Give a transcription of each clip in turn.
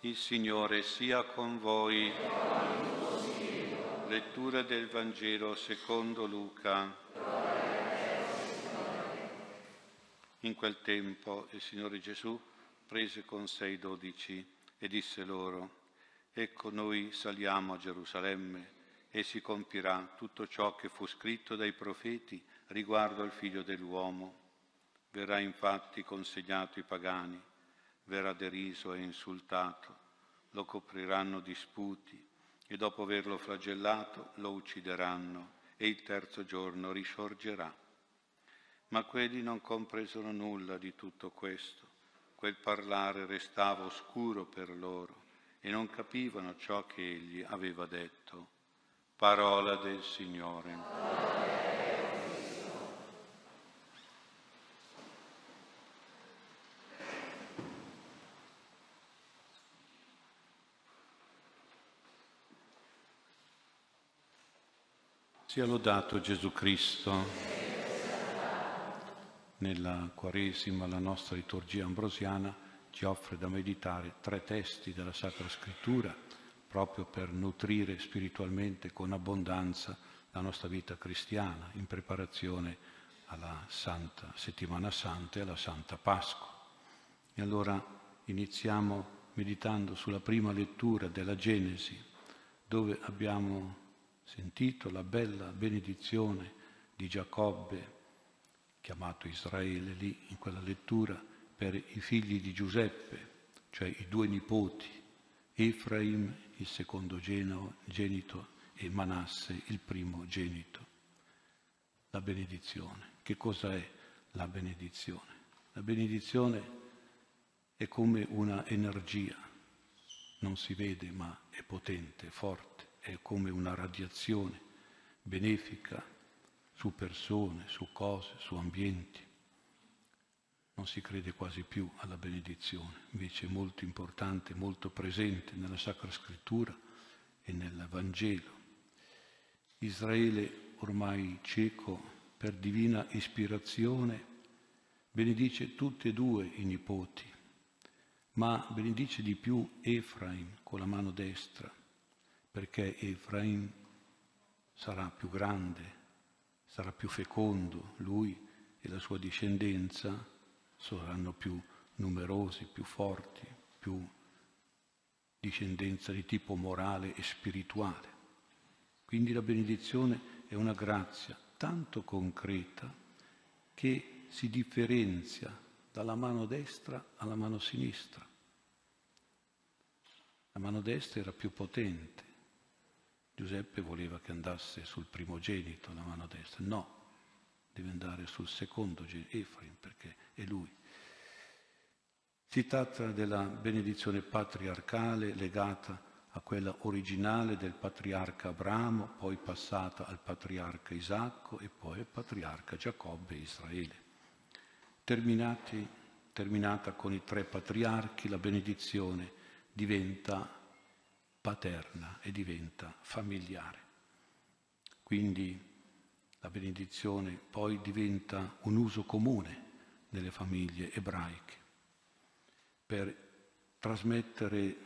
Il Signore sia con voi. Lettura del Vangelo secondo Luca. In quel tempo il Signore Gesù prese con sé i dodici e disse loro, Ecco noi saliamo a Gerusalemme e si compirà tutto ciò che fu scritto dai profeti riguardo al figlio dell'uomo. Verrà infatti consegnato ai pagani, verrà deriso e insultato, lo copriranno disputi e dopo averlo flagellato lo uccideranno e il terzo giorno risorgerà. Ma quelli non compresero nulla di tutto questo. Quel parlare restava oscuro per loro e non capivano ciò che egli aveva detto. Parola del Signore. Sia lodato Gesù Cristo. Nella Quaresima la nostra liturgia ambrosiana ci offre da meditare tre testi della Sacra Scrittura proprio per nutrire spiritualmente con abbondanza la nostra vita cristiana in preparazione alla Santa Settimana Santa e alla Santa Pasqua. E allora iniziamo meditando sulla prima lettura della Genesi, dove abbiamo sentito la bella benedizione di Giacobbe, chiamato Israele lì in quella lettura, per i figli di Giuseppe, cioè i due nipoti, Efraim il secondo genito e Manasse il primo genito. La benedizione. Che cosa è la benedizione? La benedizione è come una energia, non si vede ma è potente, forte è come una radiazione benefica su persone, su cose, su ambienti. Non si crede quasi più alla benedizione, invece è molto importante, molto presente nella Sacra Scrittura e nel Vangelo. Israele, ormai cieco per divina ispirazione, benedice tutti e due i nipoti, ma benedice di più Efraim con la mano destra perché Efraim sarà più grande, sarà più fecondo, lui e la sua discendenza saranno più numerosi, più forti, più discendenza di tipo morale e spirituale. Quindi la benedizione è una grazia tanto concreta che si differenzia dalla mano destra alla mano sinistra. La mano destra era più potente, Giuseppe voleva che andasse sul primogenito, la mano destra. No, deve andare sul secondo Efraim, perché è lui. Si tratta della benedizione patriarcale legata a quella originale del patriarca Abramo, poi passata al patriarca Isacco e poi al patriarca Giacobbe e Israele. Terminati, terminata con i tre patriarchi, la benedizione diventa paterna e diventa familiare. Quindi la benedizione poi diventa un uso comune nelle famiglie ebraiche per trasmettere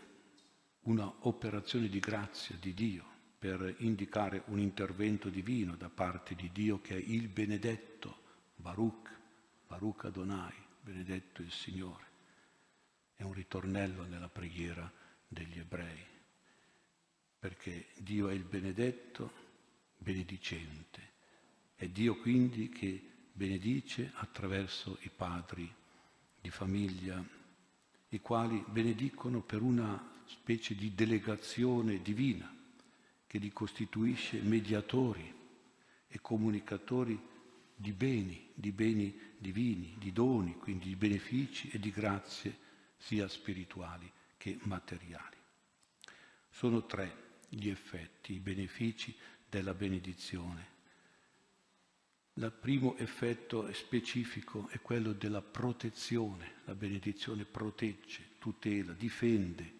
una operazione di grazia di Dio, per indicare un intervento divino da parte di Dio che è il benedetto, Baruch, Baruch Adonai, benedetto il Signore. È un ritornello nella preghiera degli ebrei perché Dio è il benedetto, benedicente. È Dio quindi che benedice attraverso i padri di famiglia, i quali benedicono per una specie di delegazione divina che li costituisce mediatori e comunicatori di beni, di beni divini, di doni, quindi di benefici e di grazie sia spirituali che materiali. Sono tre gli effetti, i benefici della benedizione. Il primo effetto specifico è quello della protezione. La benedizione protegge, tutela, difende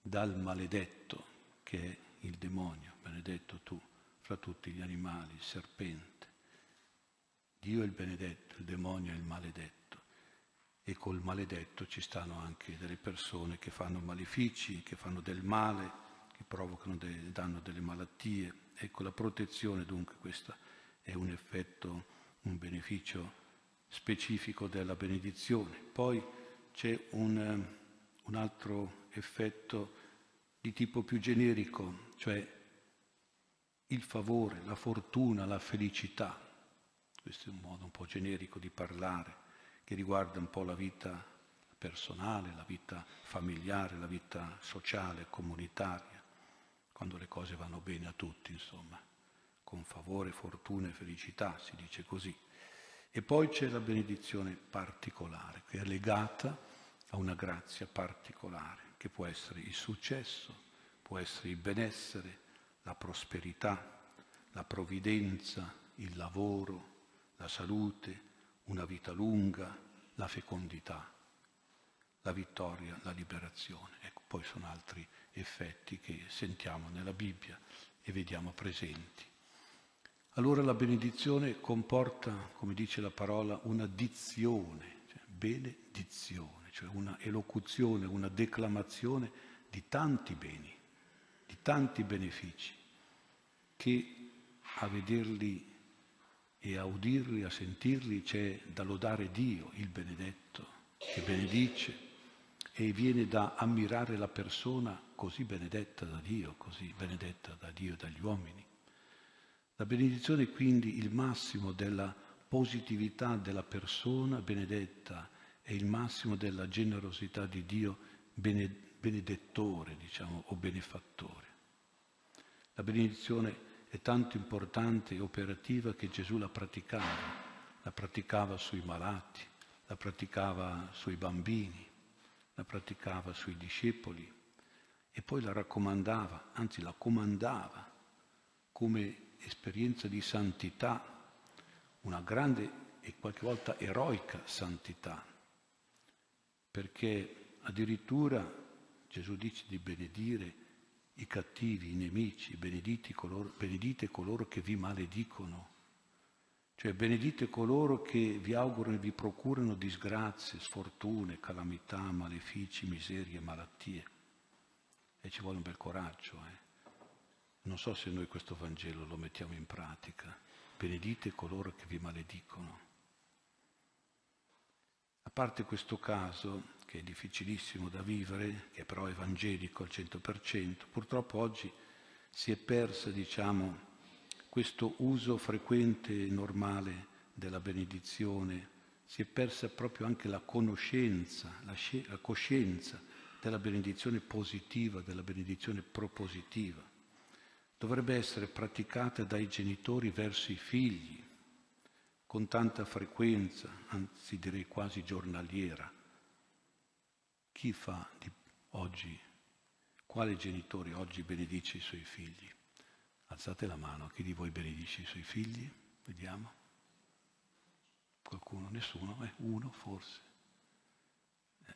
dal maledetto che è il demonio, benedetto tu, fra tutti gli animali, il serpente. Dio è il benedetto, il demonio è il maledetto. e col maledetto ci stanno anche delle persone che fanno malefici, che fanno del male, provocano, de, danno delle malattie. Ecco, la protezione dunque questo è un effetto, un beneficio specifico della benedizione. Poi c'è un, un altro effetto di tipo più generico, cioè il favore, la fortuna, la felicità. Questo è un modo un po' generico di parlare che riguarda un po' la vita personale, la vita familiare, la vita sociale, comunitaria, quando le cose vanno bene a tutti, insomma, con favore, fortuna e felicità, si dice così. E poi c'è la benedizione particolare, che è legata a una grazia particolare, che può essere il successo, può essere il benessere, la prosperità, la provvidenza, il lavoro, la salute, una vita lunga, la fecondità, la vittoria, la liberazione. Ecco, poi sono altri effetti che sentiamo nella Bibbia e vediamo presenti. Allora la benedizione comporta, come dice la parola, una dizione, cioè benedizione, cioè una elocuzione, una declamazione di tanti beni, di tanti benefici, che a vederli e a udirli, a sentirli c'è da lodare Dio, il benedetto, che benedice e viene da ammirare la persona così benedetta da Dio, così benedetta da Dio e dagli uomini. La benedizione è quindi il massimo della positività della persona benedetta è il massimo della generosità di Dio benedettore, diciamo, o benefattore. La benedizione è tanto importante e operativa che Gesù la praticava, la praticava sui malati, la praticava sui bambini, la praticava sui discepoli e poi la raccomandava, anzi la comandava come esperienza di santità, una grande e qualche volta eroica santità, perché addirittura Gesù dice di benedire i cattivi, i nemici, coloro, benedite coloro che vi maledicono, cioè benedite coloro che vi augurano e vi procurano disgrazie, sfortune, calamità, malefici, miserie, malattie. E ci vuole un bel coraggio. Eh? Non so se noi questo Vangelo lo mettiamo in pratica. Benedite coloro che vi maledicono. A parte questo caso, che è difficilissimo da vivere, che però è evangelico al 100%, purtroppo oggi si è persa, diciamo, questo uso frequente e normale della benedizione, si è persa proprio anche la conoscenza, la, la coscienza della benedizione positiva, della benedizione propositiva. Dovrebbe essere praticata dai genitori verso i figli, con tanta frequenza, anzi direi quasi giornaliera chi fa di oggi, quale genitore oggi benedice i suoi figli? Alzate la mano, chi di voi benedice i suoi figli? Vediamo. Qualcuno? Nessuno? Eh, uno forse. Eh.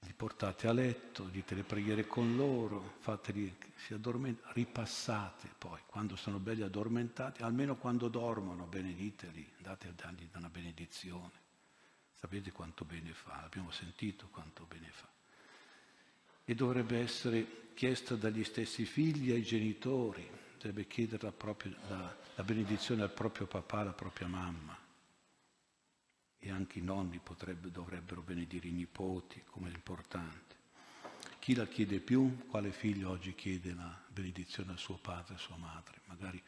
Li portate a letto, dite le preghiere con loro, fateli, si addormentano, ripassate poi, quando sono belli addormentati, almeno quando dormono, benediteli, date a dargli una benedizione. Sapete quanto bene fa, abbiamo sentito quanto bene fa. E dovrebbe essere chiesta dagli stessi figli ai genitori, dovrebbe chiedere la, propria, la, la benedizione al proprio papà, alla propria mamma. E anche i nonni potrebbe, dovrebbero benedire i nipoti, come è importante. Chi la chiede più? Quale figlio oggi chiede la benedizione al suo padre a sua madre? Magari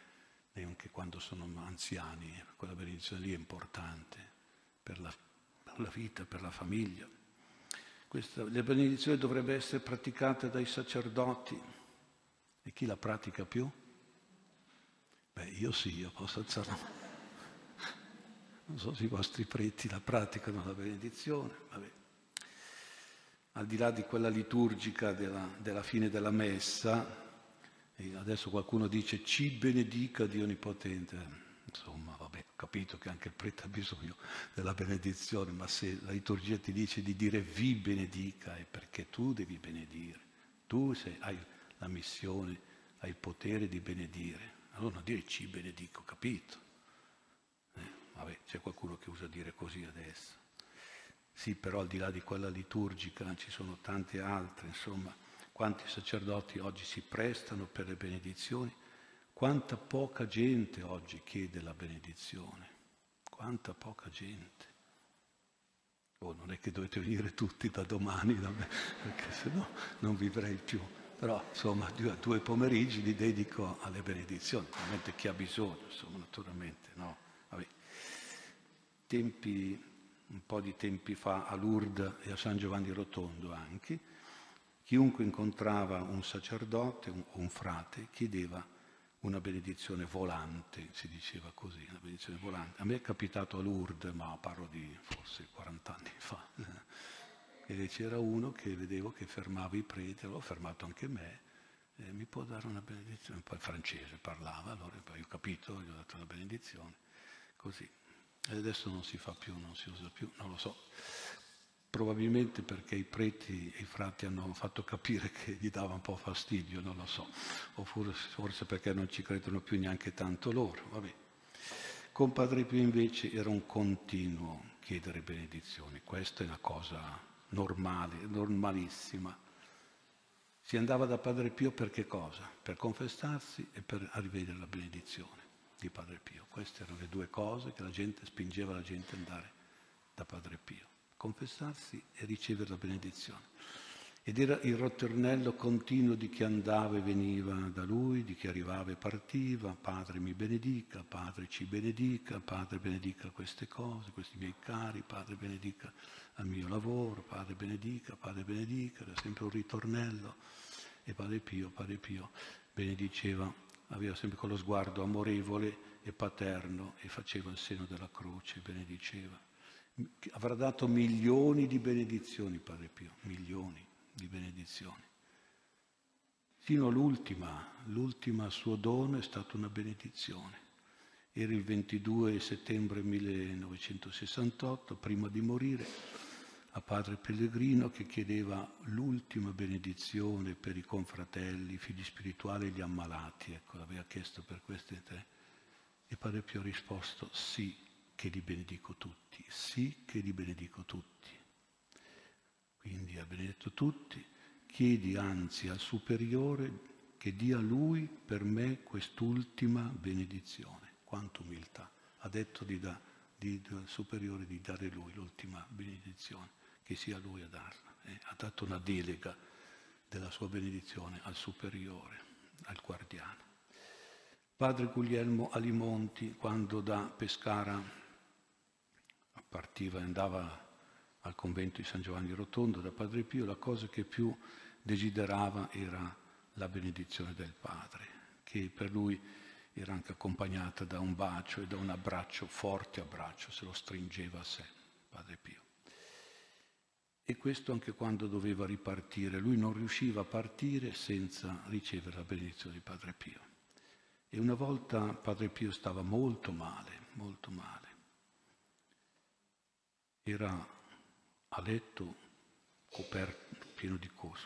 anche quando sono anziani, quella benedizione lì è importante per la la vita, per la famiglia. Questa, la benedizione dovrebbe essere praticata dai sacerdoti. E chi la pratica più? Beh, io sì, io posso alzare la mano. Non so se i vostri preti la praticano la benedizione, vabbè. Al di là di quella liturgica della, della fine della messa, adesso qualcuno dice ci benedica Dio Onnipotente. Insomma, vabbè, capito che anche il prete ha bisogno della benedizione, ma se la liturgia ti dice di dire vi benedica è perché tu devi benedire. Tu sei, hai la missione, hai il potere di benedire. Allora non dire ci benedico, capito? Eh, vabbè, c'è qualcuno che usa dire così adesso. Sì, però al di là di quella liturgica ci sono tante altre, insomma, quanti sacerdoti oggi si prestano per le benedizioni, quanta poca gente oggi chiede la benedizione, quanta poca gente. Oh, non è che dovete venire tutti da domani da me, perché sennò non vivrei più. Però insomma due pomeriggi li dedico alle benedizioni, ovviamente chi ha bisogno, insomma naturalmente, no? Vabbè. Tempi, un po' di tempi fa a Lourdes e a San Giovanni Rotondo anche, chiunque incontrava un sacerdote o un frate chiedeva una benedizione volante, si diceva così, una benedizione volante. A me è capitato a Lourdes, ma parlo di forse 40 anni fa, e c'era uno che vedevo che fermava i preti, l'ho fermato anche me, eh, mi può dare una benedizione? Poi francese parlava, allora poi ho capito, gli ho dato la benedizione, così. E adesso non si fa più, non si usa più, non lo so probabilmente perché i preti e i frati hanno fatto capire che gli dava un po' fastidio, non lo so, o forse perché non ci credono più neanche tanto loro. Vabbè. Con Padre Pio invece era un continuo chiedere benedizioni, questa è una cosa normale, normalissima. Si andava da Padre Pio per che cosa? Per confessarsi e per rivedere la benedizione di Padre Pio. Queste erano le due cose che la gente spingeva la gente ad andare da Padre Pio confessarsi e ricevere la benedizione. Ed era il ritornello continuo di chi andava e veniva da lui, di chi arrivava e partiva, Padre mi benedica, Padre ci benedica, Padre benedica queste cose, questi miei cari, Padre benedica al mio lavoro, Padre benedica, Padre benedica, era sempre un ritornello. E Padre Pio, Padre Pio benediceva, aveva sempre quello sguardo amorevole e paterno e faceva il seno della croce, benediceva avrà dato milioni di benedizioni, Padre Pio, milioni di benedizioni. Fino all'ultima, l'ultima suo dono è stata una benedizione. Era il 22 settembre 1968, prima di morire, a Padre Pellegrino che chiedeva l'ultima benedizione per i confratelli, i figli spirituali e gli ammalati. Ecco, l'aveva chiesto per queste tre. E Padre Pio ha risposto sì, che li benedico tutti, sì che li benedico tutti. Quindi ha benedetto tutti, chiedi anzi al Superiore che dia Lui per me quest'ultima benedizione. Quanta umiltà. Ha detto di da, di, al Superiore di dare Lui l'ultima benedizione, che sia Lui a darla. Eh, ha dato una delega della sua benedizione al Superiore, al guardiano. Padre Guglielmo Alimonti, quando da Pescara partiva e andava al convento di San Giovanni Rotondo da Padre Pio, la cosa che più desiderava era la benedizione del Padre, che per lui era anche accompagnata da un bacio e da un abbraccio, forte abbraccio, se lo stringeva a sé, Padre Pio. E questo anche quando doveva ripartire, lui non riusciva a partire senza ricevere la benedizione di Padre Pio. E una volta Padre Pio stava molto male, molto male era a letto coperto, pieno di cose,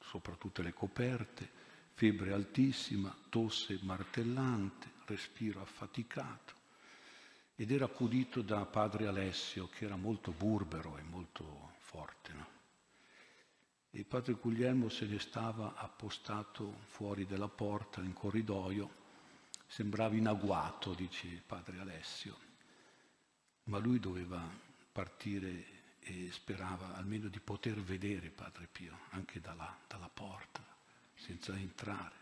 sopra tutte le coperte, febbre altissima, tosse martellante, respiro affaticato ed era accudito da padre Alessio che era molto burbero e molto forte. No? E padre Guglielmo se ne stava appostato fuori della porta in corridoio, sembrava in agguato, dice padre Alessio, ma lui doveva partire e sperava almeno di poter vedere Padre Pio, anche da là, dalla porta, senza entrare.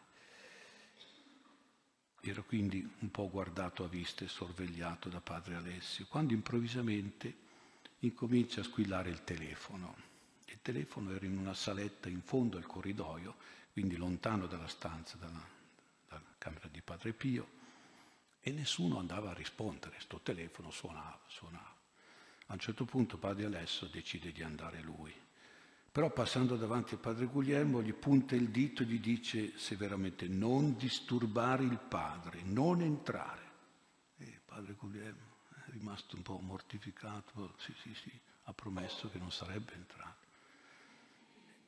Era quindi un po' guardato a vista e sorvegliato da Padre Alessio, quando improvvisamente incomincia a squillare il telefono. Il telefono era in una saletta in fondo al corridoio, quindi lontano dalla stanza, dalla, dalla camera di Padre Pio, e nessuno andava a rispondere. Sto telefono suonava, suonava. A un certo punto padre Alesso decide di andare lui. Però passando davanti a padre Guglielmo gli punta il dito e gli dice severamente non disturbare il padre, non entrare. E padre Guglielmo è rimasto un po' mortificato, sì sì sì, ha promesso che non sarebbe entrato.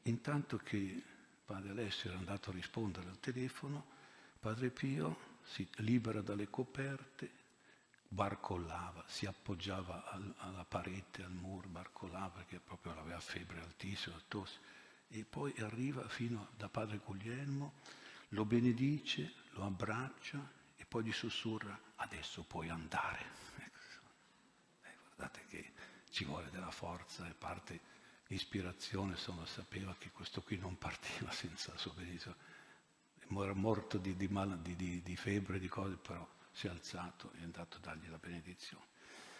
Intanto che padre Alessio era andato a rispondere al telefono, padre Pio si libera dalle coperte, barcollava, si appoggiava al, alla parete, al muro, barcollava perché proprio aveva febbre altissima, tosse. E poi arriva fino da padre Guglielmo, lo benedice, lo abbraccia e poi gli sussurra, adesso puoi andare. Ecco, eh, guardate che ci vuole della forza e parte l'ispirazione, insomma, sapeva che questo qui non partiva senza la sua benedizione. Era morto di, di, mal, di, di febbre, di cose, però si è alzato e è andato a dargli la benedizione.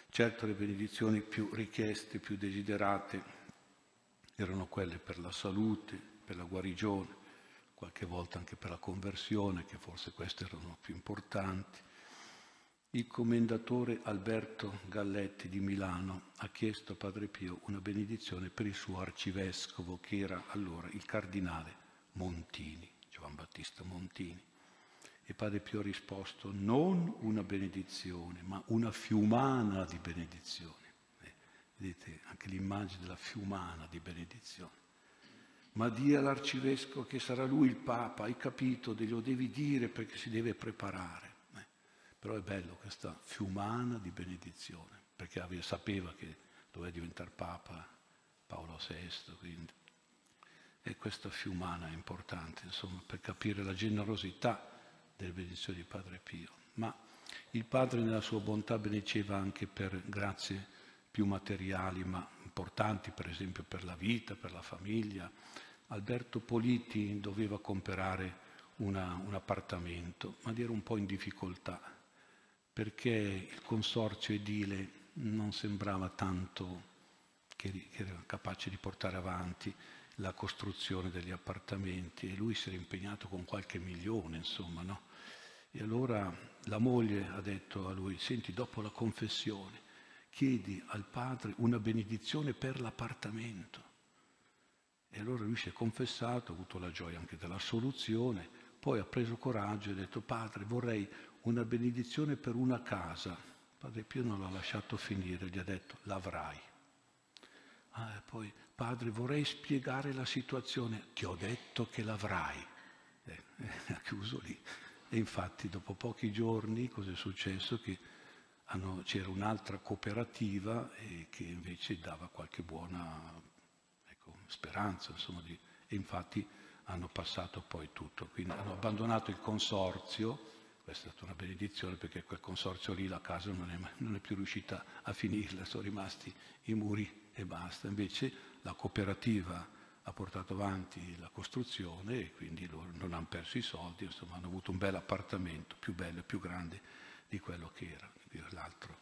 Certo le benedizioni più richieste, più desiderate erano quelle per la salute, per la guarigione, qualche volta anche per la conversione, che forse queste erano più importanti. Il commendatore Alberto Galletti di Milano ha chiesto a Padre Pio una benedizione per il suo arcivescovo, che era allora il cardinale Montini, Giovan Battista Montini. E Padre Pio ha risposto non una benedizione, ma una fiumana di benedizione. Eh, vedete anche l'immagine della fiumana di benedizione. Ma di all'arcivescovo che sarà lui il Papa, hai capito, glielo devi dire perché si deve preparare. Eh, però è bello questa fiumana di benedizione, perché sapeva che doveva diventare Papa Paolo VI, quindi. E questa fiumana è importante, insomma, per capire la generosità delle benedizioni di Padre Pio. Ma il Padre nella sua bontà benediceva anche per grazie più materiali, ma importanti, per esempio per la vita, per la famiglia. Alberto Politi doveva comprare una, un appartamento, ma era un po' in difficoltà, perché il consorzio edile non sembrava tanto che, che era capace di portare avanti la costruzione degli appartamenti e lui si era impegnato con qualche milione, insomma, no? E allora la moglie ha detto a lui, senti, dopo la confessione, chiedi al padre una benedizione per l'appartamento. E allora lui si è confessato, ha avuto la gioia anche della soluzione, poi ha preso coraggio e ha detto, padre, vorrei una benedizione per una casa. Padre Pio non l'ha lasciato finire, gli ha detto, l'avrai. Ah, e poi, padre, vorrei spiegare la situazione. Ti ho detto che l'avrai. Eh, ha chiuso lì. E infatti dopo pochi giorni cosa è successo? Che hanno, c'era un'altra cooperativa eh, che invece dava qualche buona ecco, speranza, insomma, di, e infatti hanno passato poi tutto. Quindi hanno abbandonato il consorzio, questa è stata una benedizione perché quel consorzio lì, la casa non è, non è più riuscita a finirla, sono rimasti i muri e basta. Invece la cooperativa ha portato avanti la costruzione e quindi loro non hanno perso i soldi, insomma hanno avuto un bel appartamento, più bello e più grande di quello che era l'altro.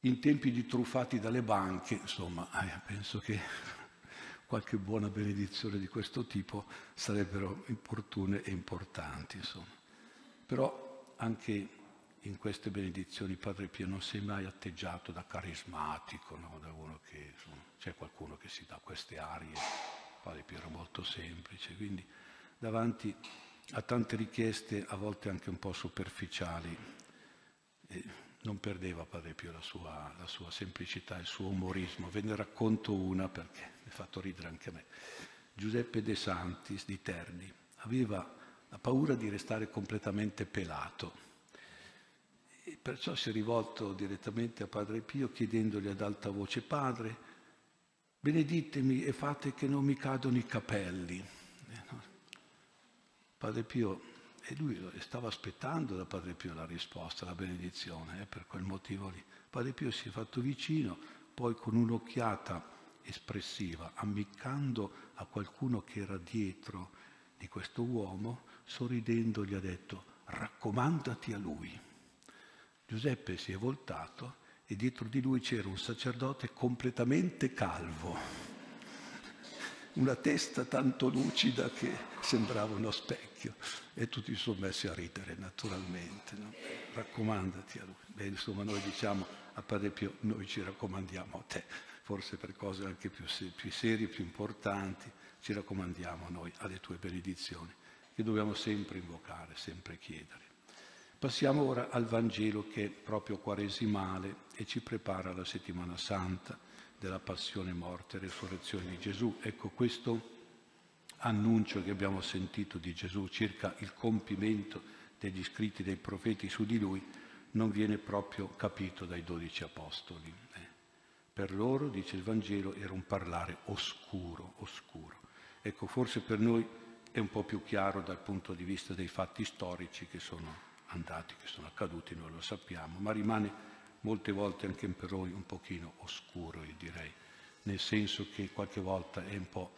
In tempi di truffati dalle banche, insomma, eh, penso che qualche buona benedizione di questo tipo sarebbero opportune e importanti. Insomma. Però anche in queste benedizioni Padre Pio non è mai atteggiato da carismatico, no? da uno che insomma, c'è qualcuno che si dà queste arie, Padre Pio era molto semplice, quindi davanti a tante richieste, a volte anche un po' superficiali, eh, non perdeva Padre Pio la sua, la sua semplicità, il suo umorismo. Ve ne racconto una perché mi ha fatto ridere anche a me. Giuseppe De Santis di Terni aveva la paura di restare completamente pelato perciò si è rivolto direttamente a Padre Pio chiedendogli ad alta voce, Padre, beneditemi e fate che non mi cadono i capelli. Eh, Padre Pio, e lui stava aspettando da Padre Pio la risposta, la benedizione, eh, per quel motivo lì. Padre Pio si è fatto vicino, poi con un'occhiata espressiva, ammiccando a qualcuno che era dietro di questo uomo, sorridendo gli ha detto, raccomandati a lui. Giuseppe si è voltato e dietro di lui c'era un sacerdote completamente calvo, una testa tanto lucida che sembrava uno specchio e tutti si sono messi a ridere naturalmente. No? Raccomandati a lui. Beh, insomma, noi diciamo a Padre Pio, noi ci raccomandiamo a te, forse per cose anche più, più serie, più importanti, ci raccomandiamo noi alle tue benedizioni, che dobbiamo sempre invocare, sempre chiedere. Passiamo ora al Vangelo che è proprio quaresimale e ci prepara la settimana santa della passione, morte e resurrezione di Gesù. Ecco questo annuncio che abbiamo sentito di Gesù circa il compimento degli scritti dei profeti su di lui non viene proprio capito dai dodici apostoli. Eh. Per loro, dice il Vangelo, era un parlare oscuro, oscuro. Ecco, forse per noi è un po' più chiaro dal punto di vista dei fatti storici che sono andati, che sono accaduti, noi lo sappiamo, ma rimane molte volte anche per noi un pochino oscuro, io direi, nel senso che qualche volta è un po'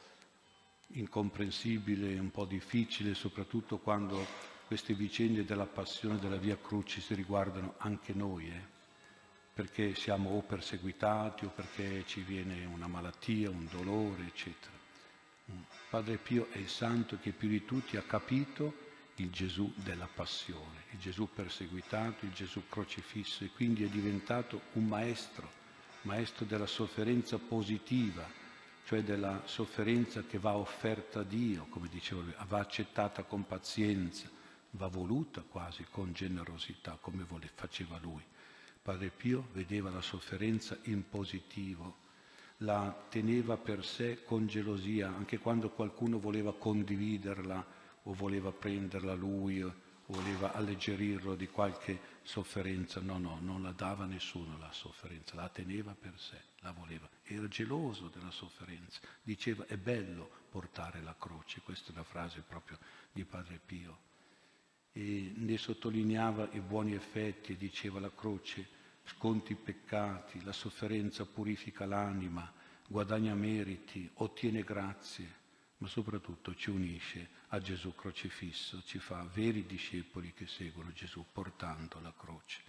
incomprensibile, un po' difficile, soprattutto quando queste vicende della passione della Via Crucis riguardano anche noi, eh? perché siamo o perseguitati o perché ci viene una malattia, un dolore, eccetera. Mm. Padre Pio è il santo che più di tutti ha capito il Gesù della passione, il Gesù perseguitato, il Gesù crocifisso e quindi è diventato un maestro, maestro della sofferenza positiva, cioè della sofferenza che va offerta a Dio, come diceva lui, va accettata con pazienza, va voluta quasi con generosità, come faceva lui. Padre Pio vedeva la sofferenza in positivo, la teneva per sé con gelosia, anche quando qualcuno voleva condividerla o voleva prenderla lui o voleva alleggerirlo di qualche sofferenza. No, no, non la dava nessuno la sofferenza, la teneva per sé, la voleva. Era geloso della sofferenza. Diceva è bello portare la croce, questa è la frase proprio di Padre Pio. E ne sottolineava i buoni effetti e diceva la croce sconti i peccati, la sofferenza purifica l'anima, guadagna meriti, ottiene grazie, ma soprattutto ci unisce a Gesù crocifisso, ci fa veri discepoli che seguono Gesù portando la croce.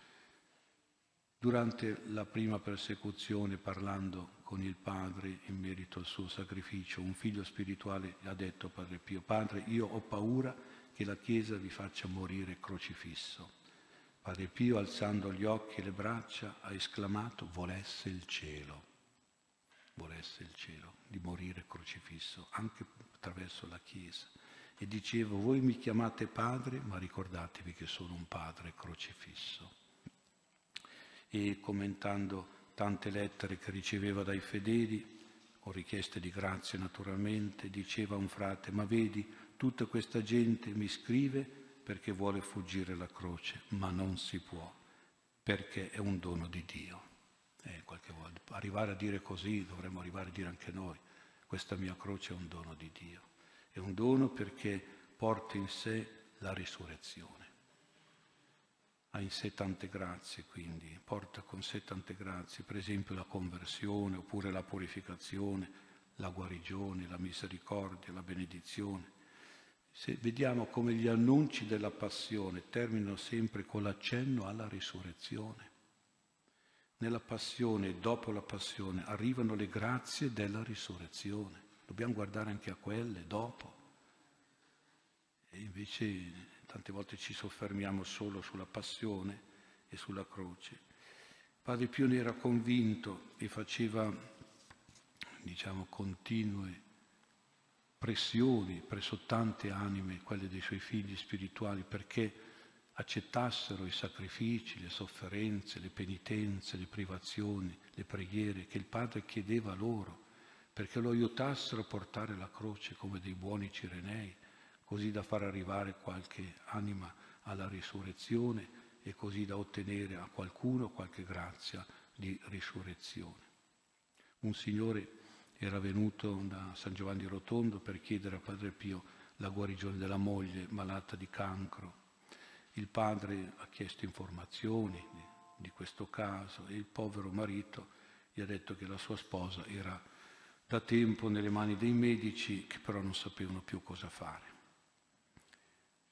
Durante la prima persecuzione, parlando con il Padre in merito al suo sacrificio, un figlio spirituale ha detto a Padre Pio, Padre, io ho paura che la Chiesa vi faccia morire crocifisso. Padre Pio, alzando gli occhi e le braccia, ha esclamato, volesse il cielo, volesse il cielo, di morire crocifisso, anche attraverso la Chiesa. E dicevo, voi mi chiamate padre, ma ricordatevi che sono un padre crocifisso. E commentando tante lettere che riceveva dai fedeli, o richieste di grazia naturalmente, diceva un frate, ma vedi, tutta questa gente mi scrive perché vuole fuggire la croce, ma non si può, perché è un dono di Dio. Eh, volta. Arrivare a dire così dovremmo arrivare a dire anche noi, questa mia croce è un dono di Dio. È un dono perché porta in sé la risurrezione. Ha in sé tante grazie, quindi porta con sé tante grazie, per esempio la conversione, oppure la purificazione, la guarigione, la misericordia, la benedizione. Se vediamo come gli annunci della passione terminano sempre con l'accenno alla risurrezione. Nella passione e dopo la passione arrivano le grazie della risurrezione. Dobbiamo guardare anche a quelle dopo. E invece tante volte ci soffermiamo solo sulla passione e sulla croce. Padre Pio ne era convinto e faceva, diciamo, continue pressioni presso tante anime, quelle dei suoi figli spirituali, perché accettassero i sacrifici, le sofferenze, le penitenze, le privazioni, le preghiere che il Padre chiedeva loro, perché lo aiutassero a portare la croce come dei buoni cirenei, così da far arrivare qualche anima alla risurrezione e così da ottenere a qualcuno qualche grazia di risurrezione. Un Signore era venuto da San Giovanni Rotondo per chiedere a Padre Pio la guarigione della moglie malata di cancro. Il padre ha chiesto informazioni di, di questo caso e il povero marito gli ha detto che la sua sposa era da tempo nelle mani dei medici che però non sapevano più cosa fare.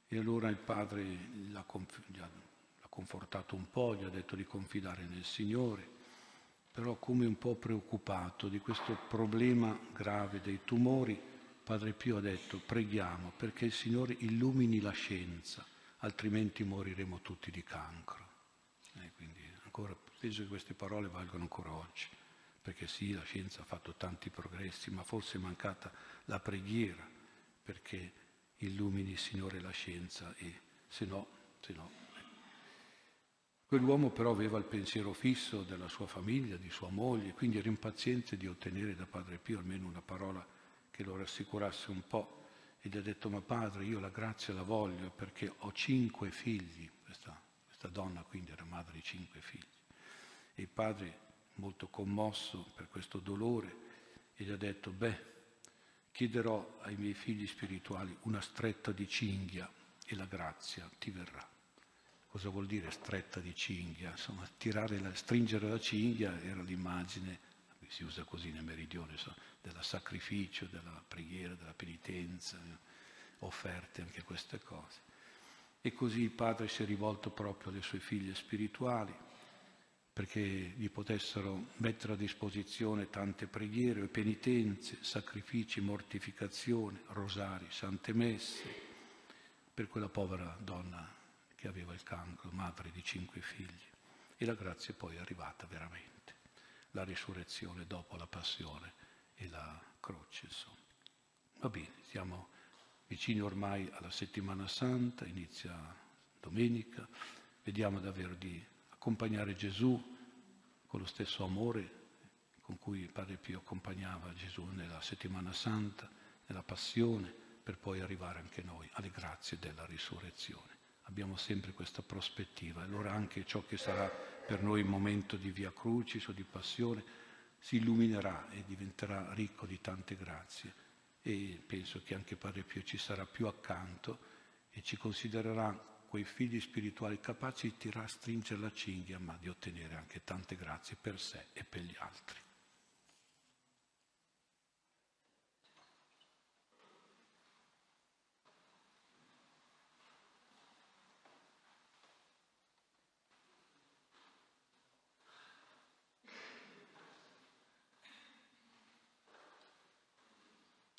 E allora il padre l'ha, l'ha confortato un po', gli ha detto di confidare nel Signore però come un po' preoccupato di questo problema grave dei tumori, Padre Pio ha detto preghiamo perché il Signore illumini la scienza, altrimenti moriremo tutti di cancro. E quindi ancora, penso che queste parole valgono ancora oggi, perché sì, la scienza ha fatto tanti progressi, ma forse è mancata la preghiera perché illumini il Signore la scienza e se no, se no Quell'uomo però aveva il pensiero fisso della sua famiglia, di sua moglie, quindi era impaziente di ottenere da Padre Pio almeno una parola che lo rassicurasse un po'. E gli ha detto, ma padre, io la grazia la voglio perché ho cinque figli, questa, Questa donna quindi era madre di cinque figli. E il padre, molto commosso per questo dolore, gli ha detto, beh, chiederò ai miei figli spirituali una stretta di cinghia e la grazia ti verrà. Cosa vuol dire stretta di cinghia? Insomma, la, stringere la cinghia era l'immagine, si usa così nel meridione, del sacrificio, della preghiera, della penitenza, offerte anche queste cose. E così il padre si è rivolto proprio alle sue figlie spirituali perché gli potessero mettere a disposizione tante preghiere, penitenze, sacrifici, mortificazioni, rosari, sante messe, per quella povera donna che aveva il cancro, madre di cinque figli. E la grazia poi è arrivata veramente, la risurrezione dopo la passione e la croce, insomma. Va bene, siamo vicini ormai alla settimana santa, inizia domenica, vediamo davvero di accompagnare Gesù con lo stesso amore con cui Padre Pio accompagnava Gesù nella settimana santa, nella passione, per poi arrivare anche noi alle grazie della risurrezione. Abbiamo sempre questa prospettiva, allora anche ciò che sarà per noi un momento di via crucis o di passione si illuminerà e diventerà ricco di tante grazie e penso che anche Padre Pio ci sarà più accanto e ci considererà quei figli spirituali capaci di tirare, stringere la cinghia, ma di ottenere anche tante grazie per sé e per gli altri.